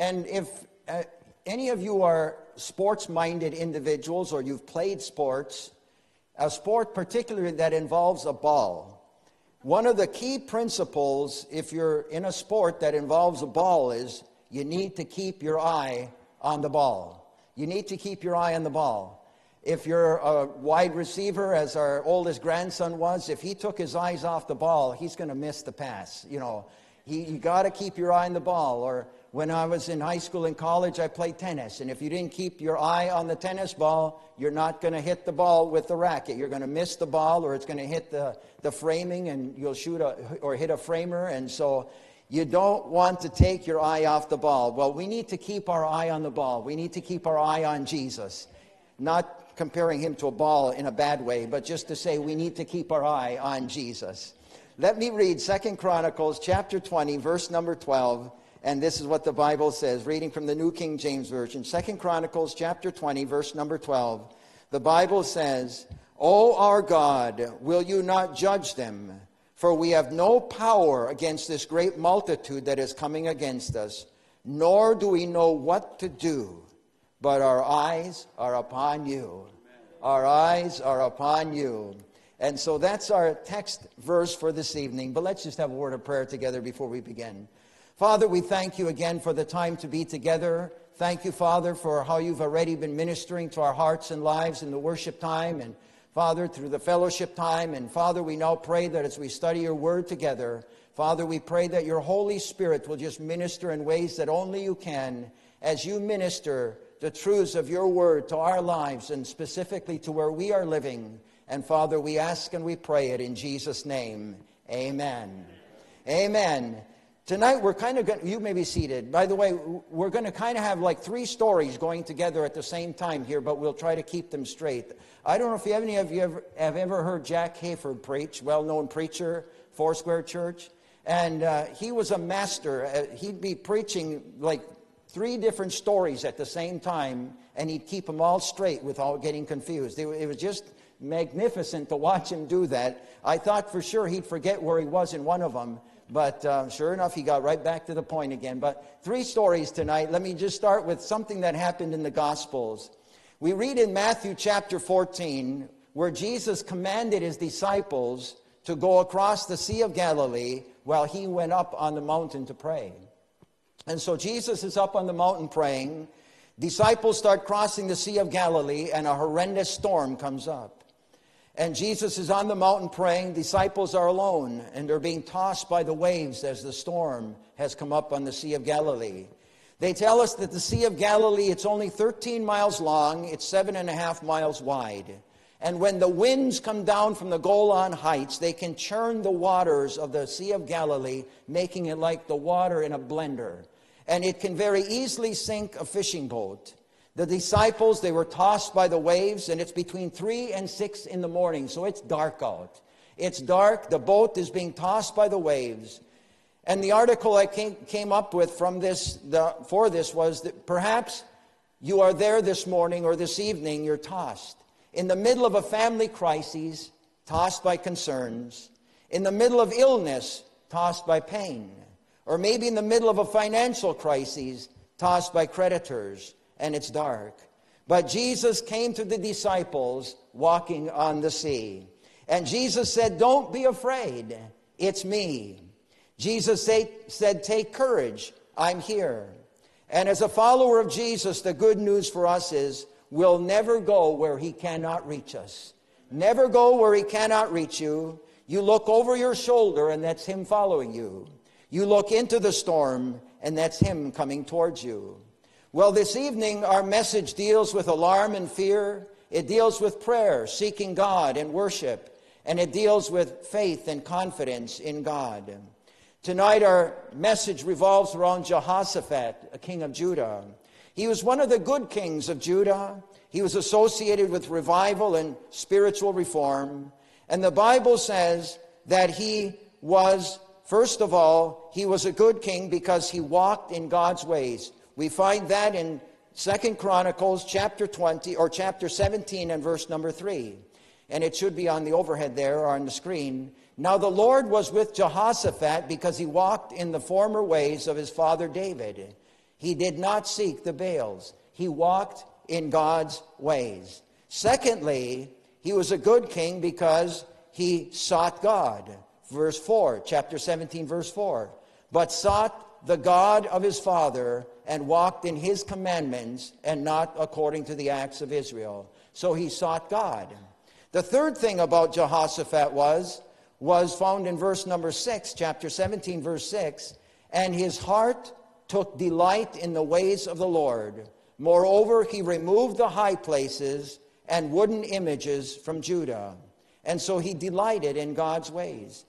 And if uh, any of you are sports minded individuals or you've played sports, a sport particularly that involves a ball, one of the key principles if you're in a sport that involves a ball is you need to keep your eye on the ball. You need to keep your eye on the ball. If you're a wide receiver, as our oldest grandson was, if he took his eyes off the ball, he's going to miss the pass. You know, he, you got to keep your eye on the ball. Or when I was in high school and college, I played tennis. And if you didn't keep your eye on the tennis ball, you're not going to hit the ball with the racket. You're going to miss the ball, or it's going to hit the, the framing, and you'll shoot a, or hit a framer. And so you don't want to take your eye off the ball. Well, we need to keep our eye on the ball. We need to keep our eye on Jesus. Not comparing him to a ball in a bad way, but just to say we need to keep our eye on Jesus. Let me read Second Chronicles chapter 20, verse number 12. And this is what the Bible says, reading from the New King James Version. Second Chronicles chapter 20, verse number 12. The Bible says, O our God, will you not judge them? For we have no power against this great multitude that is coming against us, nor do we know what to do but our eyes are upon you. Our eyes are upon you. And so that's our text verse for this evening. But let's just have a word of prayer together before we begin. Father, we thank you again for the time to be together. Thank you, Father, for how you've already been ministering to our hearts and lives in the worship time and, Father, through the fellowship time. And, Father, we now pray that as we study your word together, Father, we pray that your Holy Spirit will just minister in ways that only you can as you minister the truths of your word to our lives and specifically to where we are living. And Father, we ask and we pray it in Jesus' name. Amen. Amen. Tonight we're kind of going you may be seated. By the way, we're going to kind of have like three stories going together at the same time here, but we'll try to keep them straight. I don't know if any of you ever, have ever heard Jack Hayford preach, well-known preacher, Foursquare Church. And uh, he was a master. Uh, he'd be preaching like three different stories at the same time, and he'd keep them all straight without getting confused. It, it was just magnificent to watch him do that. I thought for sure he'd forget where he was in one of them, but uh, sure enough, he got right back to the point again. But three stories tonight. Let me just start with something that happened in the Gospels. We read in Matthew chapter 14 where Jesus commanded his disciples to go across the Sea of Galilee while he went up on the mountain to pray. And so Jesus is up on the mountain praying. Disciples start crossing the Sea of Galilee, and a horrendous storm comes up. And Jesus is on the mountain praying. Disciples are alone, and they're being tossed by the waves as the storm has come up on the Sea of Galilee. They tell us that the Sea of Galilee, it's only 13 miles long, it's seven and a half miles wide. And when the winds come down from the Golan Heights, they can churn the waters of the Sea of Galilee, making it like the water in a blender and it can very easily sink a fishing boat. The disciples, they were tossed by the waves, and it's between 3 and 6 in the morning, so it's dark out. It's dark, the boat is being tossed by the waves. And the article I came, up with from this, the, for this was that perhaps you are there this morning or this evening, you're tossed. In the middle of a family crisis, tossed by concerns. In the middle of illness, tossed by pain or maybe in the middle of a financial crisis, tossed by creditors, and it's dark. But Jesus came to the disciples walking on the sea. And Jesus said, Don't be afraid, it's me. Jesus say, said, Take courage, I'm here. And as a follower of Jesus, the good news for us is we'll never go where he cannot reach us. Never go where he cannot reach you. You look over your shoulder, and that's him following you. You look into the storm, and that's Him coming towards you. Well, this evening, our message deals with alarm and fear. It deals with prayer, seeking God and worship, and it deals with faith and confidence in God. Tonight, our message revolves around Jehoshaphat, a king of Judah. He was one of the good kings of Judah. He was associated with revival and spiritual reform. And the Bible says that he was First of all, he was a good king because he walked in God's ways. We find that in Second Chronicles chapter 20 or chapter 17 and verse number 3. And it should be on the overhead there or on the screen. Now the Lord was with Jehoshaphat because he walked in the former ways of his father David. He did not seek the Baals. He walked in God's ways. Secondly, he was a good king because he sought God. Verse 4, chapter 17, verse 4. But sought the God of his father and walked in his commandments and not according to the acts of Israel. So he sought God. The third thing about Jehoshaphat was, was found in verse number 6, chapter 17, verse 6. And his heart took delight in the ways of the Lord. Moreover, he removed the high places and wooden images from Judah. And so he delighted in God's ways.